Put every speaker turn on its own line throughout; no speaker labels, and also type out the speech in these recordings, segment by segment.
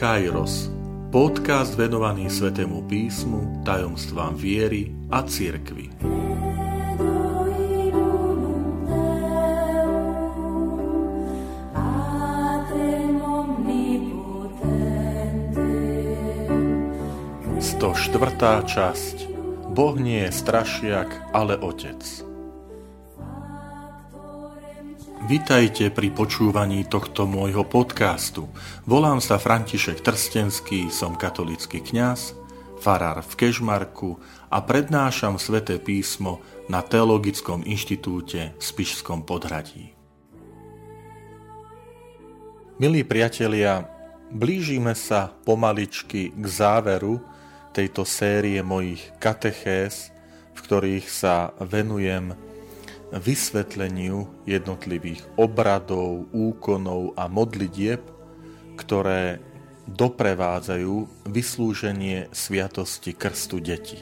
Kairos, podcast venovaný Svetému písmu, tajomstvám viery a cirkvi. Štvrtá časť Boh nie je strašiak, ale otec. Vitajte pri počúvaní tohto môjho podcastu. Volám sa František Trstenský, som katolický kňaz, farár v Kežmarku a prednášam sväté písmo na Teologickom inštitúte v Spišskom podhradí. Milí priatelia, blížime sa pomaličky k záveru tejto série mojich katechés, v ktorých sa venujem vysvetleniu jednotlivých obradov, úkonov a modlitieb, ktoré doprevádzajú vyslúženie sviatosti krstu detí.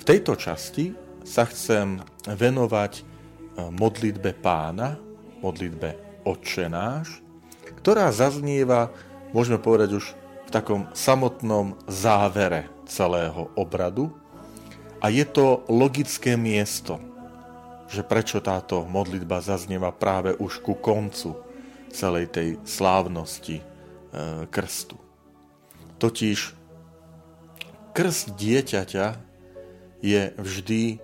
V tejto časti sa chcem venovať e, modlitbe pána, modlitbe Otčenáš, ktorá zaznieva, môžeme povedať už v takom samotnom závere celého obradu, a je to logické miesto, že prečo táto modlitba zaznieva práve už ku koncu celej tej slávnosti e, krstu. Totiž krst dieťaťa je vždy e,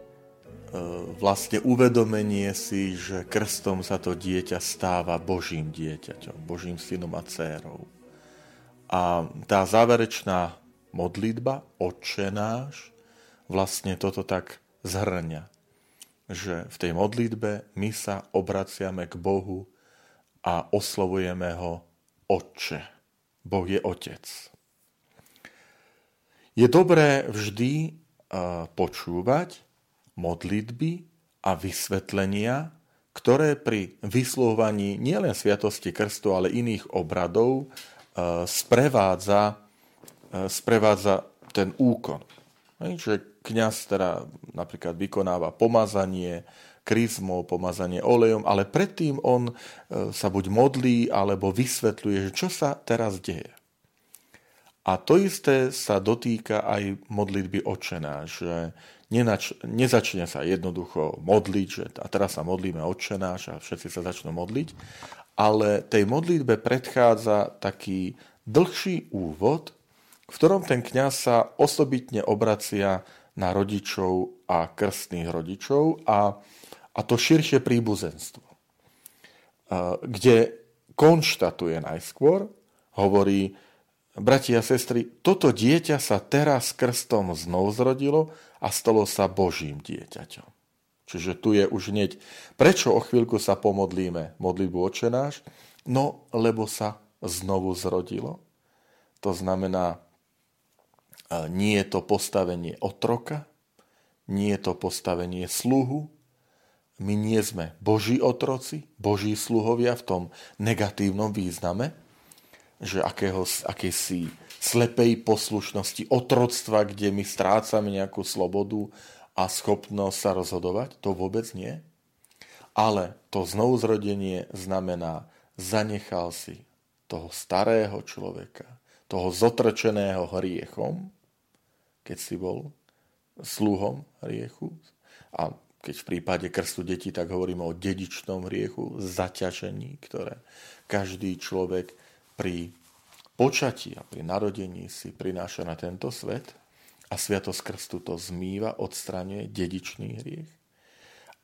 vlastne uvedomenie si, že krstom sa to dieťa stáva Božím dieťaťom, Božím synom a dcérou. A tá záverečná modlitba, Otče náš, vlastne toto tak zhrňa. Že v tej modlitbe my sa obraciame k Bohu a oslovujeme ho Otče. Boh je Otec. Je dobré vždy počúvať modlitby a vysvetlenia, ktoré pri vyslovovaní nielen Sviatosti Krstu, ale iných obradov sprevádza, sprevádza ten úkon. Čiže kňaz teda napríklad vykonáva pomazanie, kryzmou, pomazanie olejom, ale predtým on e, sa buď modlí, alebo vysvetľuje, čo sa teraz deje. A to isté sa dotýka aj modlitby očená, že nenač- nezačne sa jednoducho modliť, že a teraz sa modlíme očenáš a všetci sa začnú modliť, ale tej modlitbe predchádza taký dlhší úvod, v ktorom ten kňaz sa osobitne obracia na rodičov a krstných rodičov a, a to širšie príbuzenstvo, kde konštatuje najskôr, hovorí, bratia a sestry, toto dieťa sa teraz krstom znovu zrodilo a stalo sa Božím dieťaťom. Čiže tu je už hneď, prečo o chvíľku sa pomodlíme modlitbu očenáš? No, lebo sa znovu zrodilo. To znamená, nie je to postavenie otroka, nie je to postavenie sluhu, my nie sme boží otroci, boží sluhovia v tom negatívnom význame, že akého, akési slepej poslušnosti, otroctva, kde my strácame nejakú slobodu a schopnosť sa rozhodovať, to vôbec nie. Ale to znovuzrodenie znamená, zanechal si toho starého človeka, toho zotrčeného hriechom keď si bol sluhom hriechu. A keď v prípade krstu detí, tak hovoríme o dedičnom hriechu, zaťažení, ktoré každý človek pri počatí a pri narodení si prináša na tento svet a Sviatosť krstu to zmýva, odstraňuje dedičný hriech.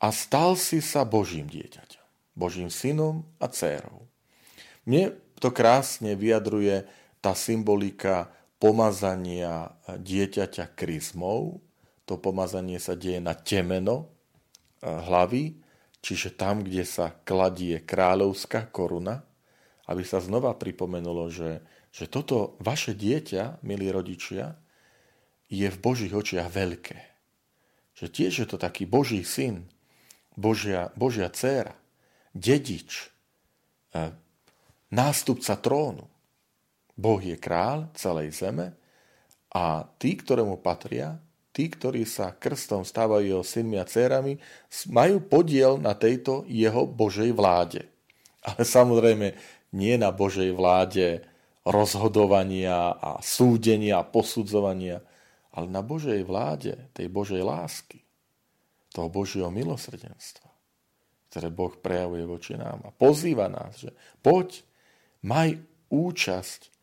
A stal si sa Božím dieťaťom, Božím synom a dcérou. Mne to krásne vyjadruje tá symbolika pomazania dieťaťa kryzmou. To pomazanie sa deje na temeno e, hlavy, čiže tam, kde sa kladie kráľovská koruna, aby sa znova pripomenulo, že, že toto vaše dieťa, milí rodičia, je v Božích očiach veľké. Že tiež je to taký Boží syn, Božia, Božia dcéra, dedič, e, nástupca trónu. Boh je král celej zeme a tí, ktorému patria, tí, ktorí sa krstom stávajú jeho synmi a dcerami, majú podiel na tejto jeho Božej vláde. Ale samozrejme nie na Božej vláde rozhodovania a súdenia a posudzovania, ale na Božej vláde, tej Božej lásky, toho Božieho milosrdenstva, ktoré Boh prejavuje voči nám a pozýva nás, že poď, maj účasť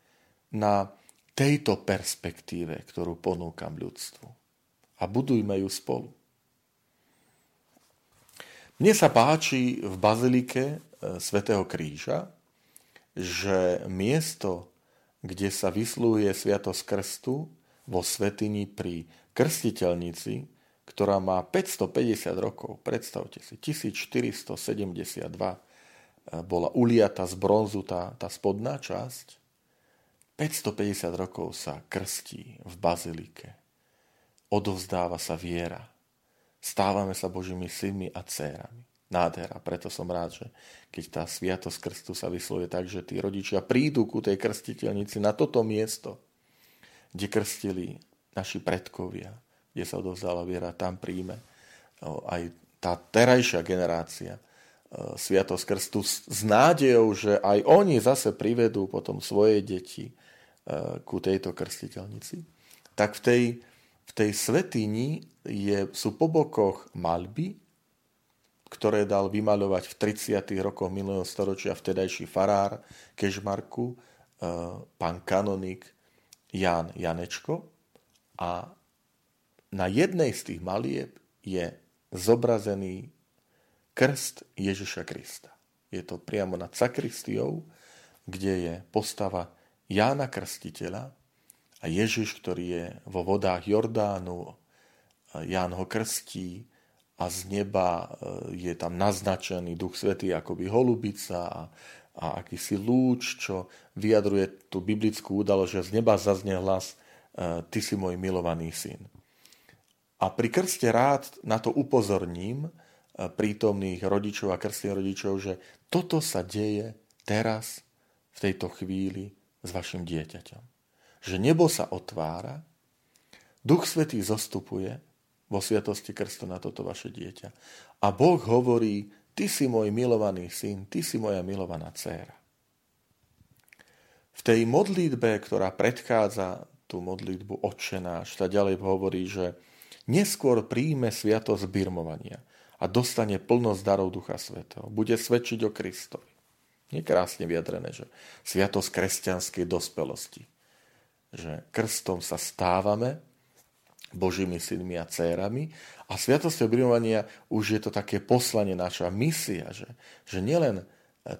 na tejto perspektíve, ktorú ponúkam ľudstvu. A budujme ju spolu. Mne sa páči v bazilike e, svätého Kríža, že miesto, kde sa vyslúje Sviatosť Krstu vo Svetini pri krstiteľnici, ktorá má 550 rokov, predstavte si, 1472 e, bola uliata z bronzu tá, tá spodná časť, 550 rokov sa krstí v bazilike. Odovzdáva sa viera. Stávame sa Božími synmi a dcérami. Nádhera. Preto som rád, že keď tá sviatosť krstu sa vyslovuje tak, že tí rodičia prídu ku tej krstiteľnici na toto miesto, kde krstili naši predkovia, kde sa odovzdala viera, tam príjme aj tá terajšia generácia sviatosť krstu s nádejou, že aj oni zase privedú potom svoje deti ku tejto krstiteľnici. Tak v tej, v tej svetini je, sú po bokoch malby, ktoré dal vymaľovať v 30. rokoch minulého storočia vtedajší farár Kežmarku, e, pán kanonik Jan Janečko. A na jednej z tých malieb je zobrazený krst Ježiša Krista. Je to priamo nad sakristiou, kde je postava Jána Krstiteľa a Ježiš, ktorý je vo vodách Jordánu, Ján ho krstí, a z neba e, je tam naznačený Duch Svetý akoby holubica a, a akýsi lúč, čo vyjadruje tú biblickú udalosť, že z neba zaznie hlas e, Ty si môj milovaný syn. A pri krste rád na to upozorním e, prítomných rodičov a krstných rodičov, že toto sa deje teraz, v tejto chvíli s vašim dieťaťom. Že nebo sa otvára, Duch Svetý zostupuje vo sviatosti krstu na toto vaše dieťa. A Boh hovorí, ty si môj milovaný syn, ty si moja milovaná dcéra. V tej modlitbe, ktorá predchádza tú modlitbu Otčenáš, sa ďalej hovorí, že neskôr príjme sviatosť birmovania a dostane plnosť darov Ducha Svetého. Bude svedčiť o Kristovi. Nekrásne vyjadrené, že sviatosť kresťanskej dospelosti. Že krstom sa stávame Božími synmi a dcérami. A sviatosť obrímovania už je to také poslanie, naša misia, že, že nielen e,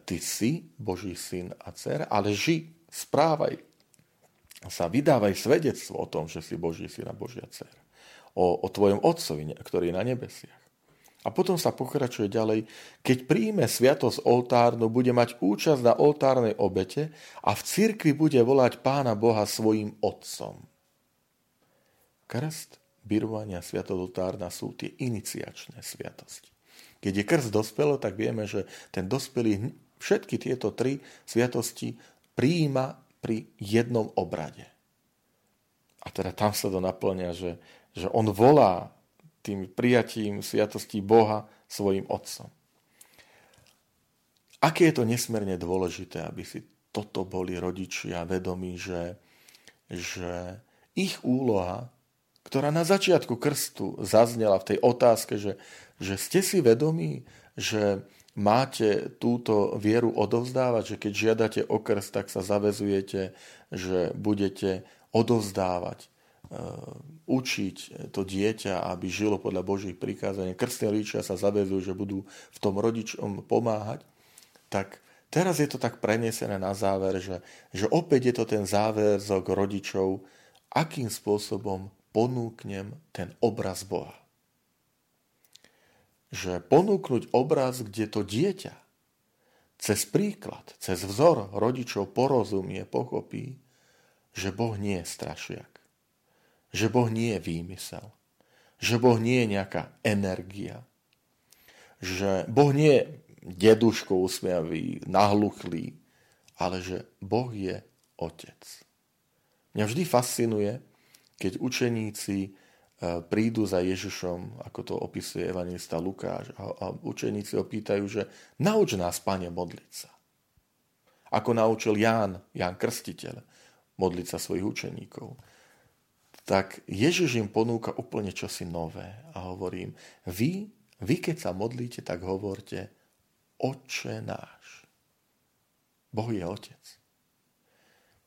ty si Boží syn a dcéra, ale ži, správaj sa, vydávaj svedectvo o tom, že si Boží syn a Božia dcéra. O, o tvojom otcovi, ktorý je na nebesiach. A potom sa pokračuje ďalej, keď príjme sviatosť oltárnu, bude mať účasť na oltárnej obete a v cirkvi bude volať pána Boha svojim otcom. Krst, birovania a sviatolutárna sú tie iniciačné sviatosti. Keď je krst dospelo, tak vieme, že ten dospelý všetky tieto tri sviatosti prijíma pri jednom obrade. A teda tam sa to naplňa, že, že on volá tým prijatím sviatostí Boha svojim otcom. Aké je to nesmierne dôležité, aby si toto boli rodičia vedomí, že, že ich úloha ktorá na začiatku krstu zaznela v tej otázke, že, že ste si vedomí, že máte túto vieru odovzdávať, že keď žiadate o krst, tak sa zavezujete, že budete odovzdávať, učiť to dieťa, aby žilo podľa Božích prikázaní. Krstní rodičia sa zavezujú, že budú v tom rodičom pomáhať. Tak teraz je to tak prenesené na záver, že, že opäť je to ten záväzok rodičov, akým spôsobom ponúknem ten obraz Boha. Že ponúknuť obraz, kde to dieťa cez príklad, cez vzor rodičov porozumie, pochopí, že Boh nie je strašiak, že Boh nie je výmysel, že Boh nie je nejaká energia, že Boh nie je deduško usmiavý, nahluchlý, ale že Boh je Otec. Mňa vždy fascinuje, keď učeníci e, prídu za Ježišom, ako to opisuje evangelista Lukáš, a, učeníci ho pýtajú, že nauč nás, Pane, modliť sa. ako naučil Ján, Ján Krstiteľ, modliť sa svojich učeníkov. Tak Ježiš im ponúka úplne čosi nové a hovorím, vy, vy keď sa modlíte, tak hovorte, Oče náš. Boh je Otec.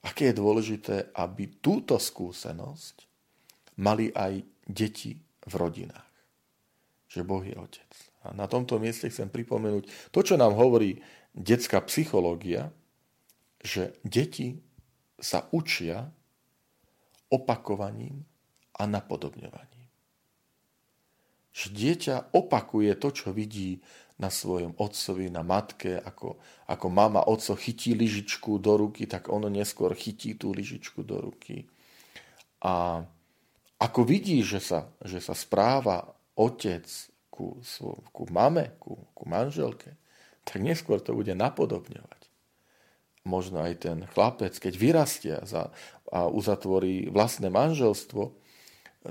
Aké je dôležité, aby túto skúsenosť mali aj deti v rodinách. Že Boh je Otec. A na tomto mieste chcem pripomenúť to, čo nám hovorí detská psychológia, že deti sa učia opakovaním a napodobňovaním. Že dieťa opakuje to, čo vidí na svojom otcovi, na matke, ako, ako mama, otco chytí lyžičku do ruky, tak ono neskôr chytí tú lyžičku do ruky. A ako vidí, že sa, že sa správa otec ku, ku mame, ku, ku manželke, tak neskôr to bude napodobňovať. Možno aj ten chlapec, keď vyrastia za, a uzatvorí vlastné manželstvo,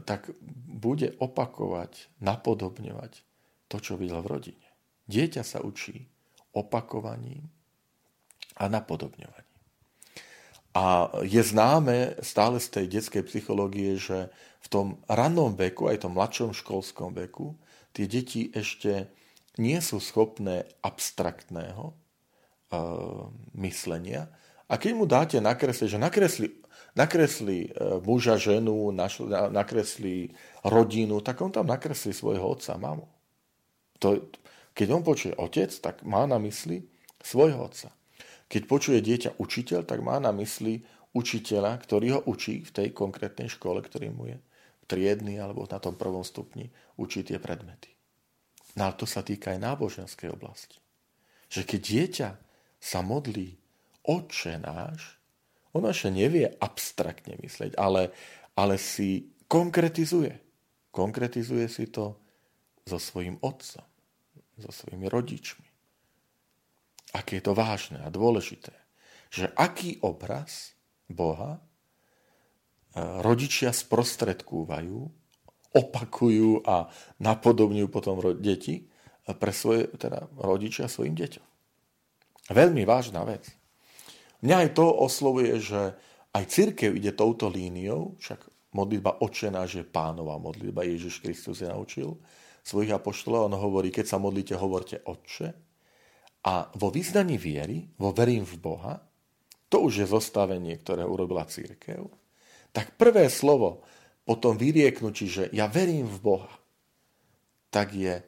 tak bude opakovať, napodobňovať to, čo videl v rodine. Dieťa sa učí opakovaním a napodobňovaním. A je známe stále z tej detskej psychológie, že v tom rannom veku, aj tom mladšom školskom veku, tie deti ešte nie sú schopné abstraktného myslenia. A keď mu dáte nakresliť, že nakresli, nakresli uh, muža, ženu, nakresli rodinu, tak on tam nakreslí svojho otca mamu. To, keď on počuje otec, tak má na mysli svojho otca. Keď počuje dieťa učiteľ, tak má na mysli učiteľa, ktorý ho učí v tej konkrétnej škole, ktorý mu je triedny alebo na tom prvom stupni učí tie predmety. No ale to sa týka aj náboženskej oblasti. Že keď dieťa sa modlí Oče náš, ono ešte nevie abstraktne myslieť, ale, ale si konkretizuje. Konkretizuje si to so svojím otcom, so svojimi rodičmi. Aké je to vážne a dôležité. Že aký obraz Boha e, rodičia sprostredkúvajú opakujú a napodobňujú potom deti pre svoje, teda rodičia svojim deťom. Veľmi vážna vec. Mňa aj to oslovuje, že aj církev ide touto líniou, však modlitba očená, že pánova modlitba, Ježiš Kristus je naučil svojich apoštolov, on hovorí, keď sa modlíte, hovorte Otče. A vo vyznaní viery, vo verím v Boha, to už je zostavenie, ktoré urobila církev, tak prvé slovo, potom vyrieknutí, že ja verím v Boha, tak je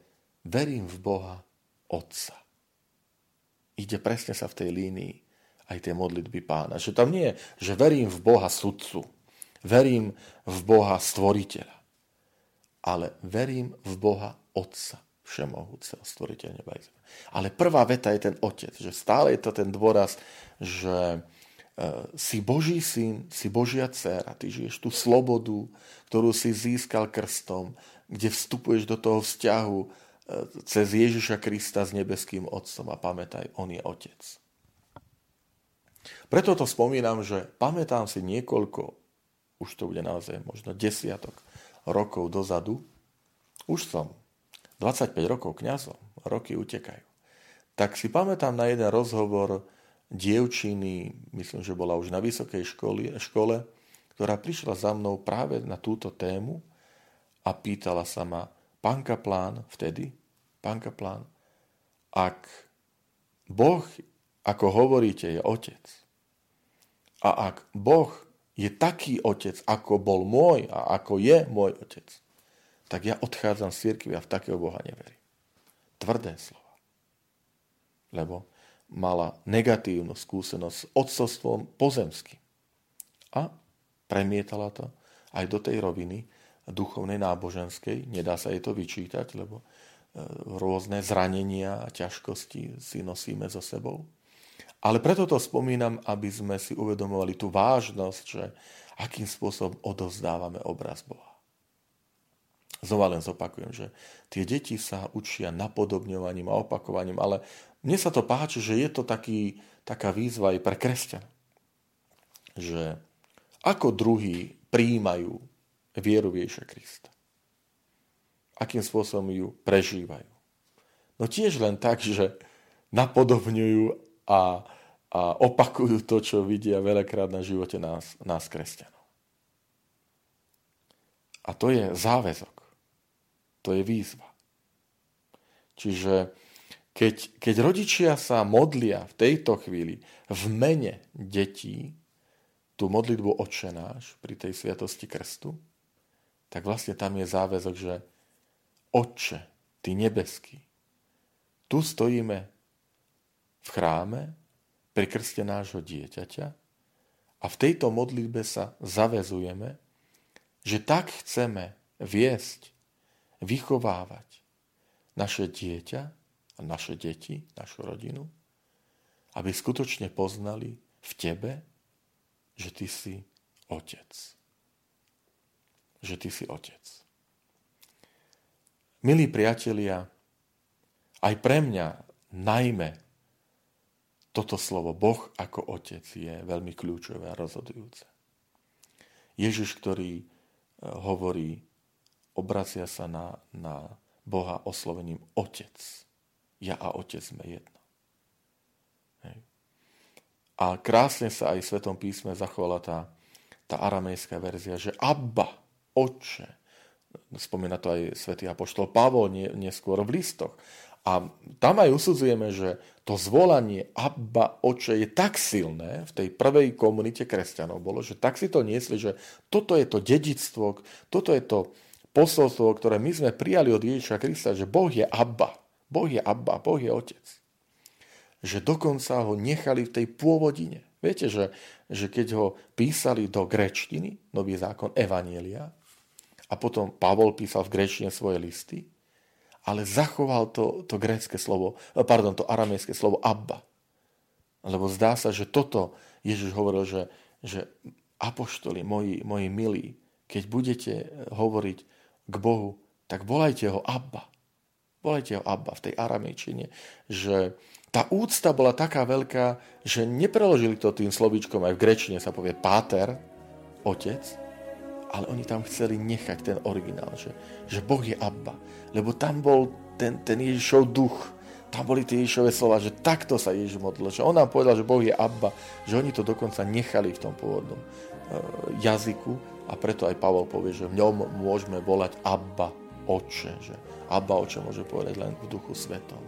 verím v Boha Otca. Ide presne sa v tej línii aj tie modlitby pána. Že tam nie je, že verím v Boha sudcu, verím v Boha stvoriteľa, ale verím v Boha Otca všemohúceho, stvoriteľa neba Ale prvá veta je ten otec, že stále je to ten dôraz, že Eh, si Boží syn, si Božia dcera, ty žiješ tú slobodu, ktorú si získal krstom, kde vstupuješ do toho vzťahu cez Ježiša Krista s nebeským Otcom a pamätaj, On je Otec. Preto to spomínam, že pamätám si niekoľko, už to bude naozaj možno desiatok rokov dozadu, už som 25 rokov kňazom, roky utekajú. Tak si pamätám na jeden rozhovor dievčiny, myslím, že bola už na vysokej škole, škole, ktorá prišla za mnou práve na túto tému a pýtala sa ma, pán Kaplán, vtedy, pán Kaplán, ak Boh, ako hovoríte, je otec, a ak Boh je taký otec, ako bol môj a ako je môj otec, tak ja odchádzam z cirkvi a v takého Boha neverím. Tvrdé slova. Lebo mala negatívnu skúsenosť s otcovstvom pozemským. A premietala to aj do tej roviny duchovnej náboženskej. Nedá sa jej to vyčítať, lebo e, rôzne zranenia a ťažkosti si nosíme so sebou. Ale preto to spomínam, aby sme si uvedomovali tú vážnosť, že akým spôsobom odovzdávame obraz Boha. Znova len zopakujem, že tie deti sa učia napodobňovaním a opakovaním, ale mne sa to páči, že je to taký, taká výzva aj pre kresťan. Že ako druhí príjmajú vieru Ježiša Krista. Akým spôsobom ju prežívajú. No tiež len tak, že napodobňujú a a opakujú to, čo vidia veľakrát na živote nás, nás kresťanov. A to je záväzok. To je výzva. Čiže keď, keď rodičia sa modlia v tejto chvíli v mene detí tú modlitbu odčenáš pri tej sviatosti krstu, tak vlastne tam je záväzok, že Otče, Ty nebeský, tu stojíme v chráme pri krste nášho dieťaťa a v tejto modlitbe sa zavezujeme, že tak chceme viesť, vychovávať naše dieťa a naše deti, našu rodinu, aby skutočne poznali v tebe, že ty si otec. Že ty si otec. Milí priatelia, aj pre mňa najmä toto slovo Boh ako Otec je veľmi kľúčové a rozhodujúce. Ježiš, ktorý e, hovorí, obracia sa na, na Boha oslovením Otec. Ja a Otec sme jedno. Hej. A krásne sa aj v Svetom písme zachovala tá, tá aramejská verzia, že Abba, Otče, spomína to aj svätý Apoštol Pavol neskôr v listoch. A tam aj usudzujeme, že to zvolanie Abba oče je tak silné v tej prvej komunite kresťanov bolo, že tak si to niesli, že toto je to dedictvo, toto je to posolstvo, ktoré my sme prijali od Ježiša Krista, že Boh je Abba. Boh je Abba, Boh je Otec. Že dokonca ho nechali v tej pôvodine. Viete, že, že keď ho písali do grečtiny, nový zákon Evanielia, a potom Pavol písal v grečtine svoje listy, ale zachoval to, to grécke slovo, eh, pardon, to aramejské slovo Abba. Lebo zdá sa, že toto Ježiš hovoril, že, že apoštoli, moji, moji milí, keď budete hovoriť k Bohu, tak volajte ho Abba. Volajte ho Abba v tej aramejčine, že tá úcta bola taká veľká, že nepreložili to tým slovíčkom, aj v grečine sa povie páter, otec, ale oni tam chceli nechať ten originál, že, že Boh je Abba. Lebo tam bol ten, ten Ježišov duch, tam boli tie Ježišové slova, že takto sa Ježiš modlil, že on nám povedal, že Boh je Abba, že oni to dokonca nechali v tom pôvodnom uh, jazyku. A preto aj Pavol povie, že v ňom môžeme volať Abba, Oče, že Abba Oče môže povedať len v duchu svetom.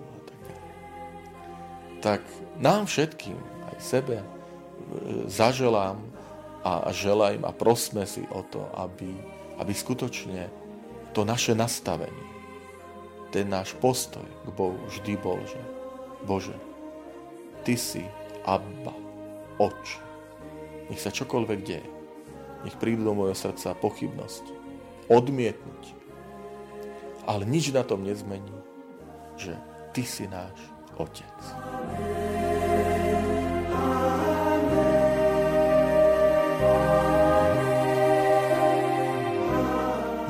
Tak, nám všetkým, aj sebe, uh, zaželám a želajme a prosme si o to, aby, aby skutočne to naše nastavenie ten náš postoj k Bohu vždy bol, že Bože, Ty si Abba, Oč. Nech sa čokoľvek deje. Nech prídu do môjho srdca pochybnosti, odmietnúť. Ale nič na tom nezmení, že Ty si náš Otec.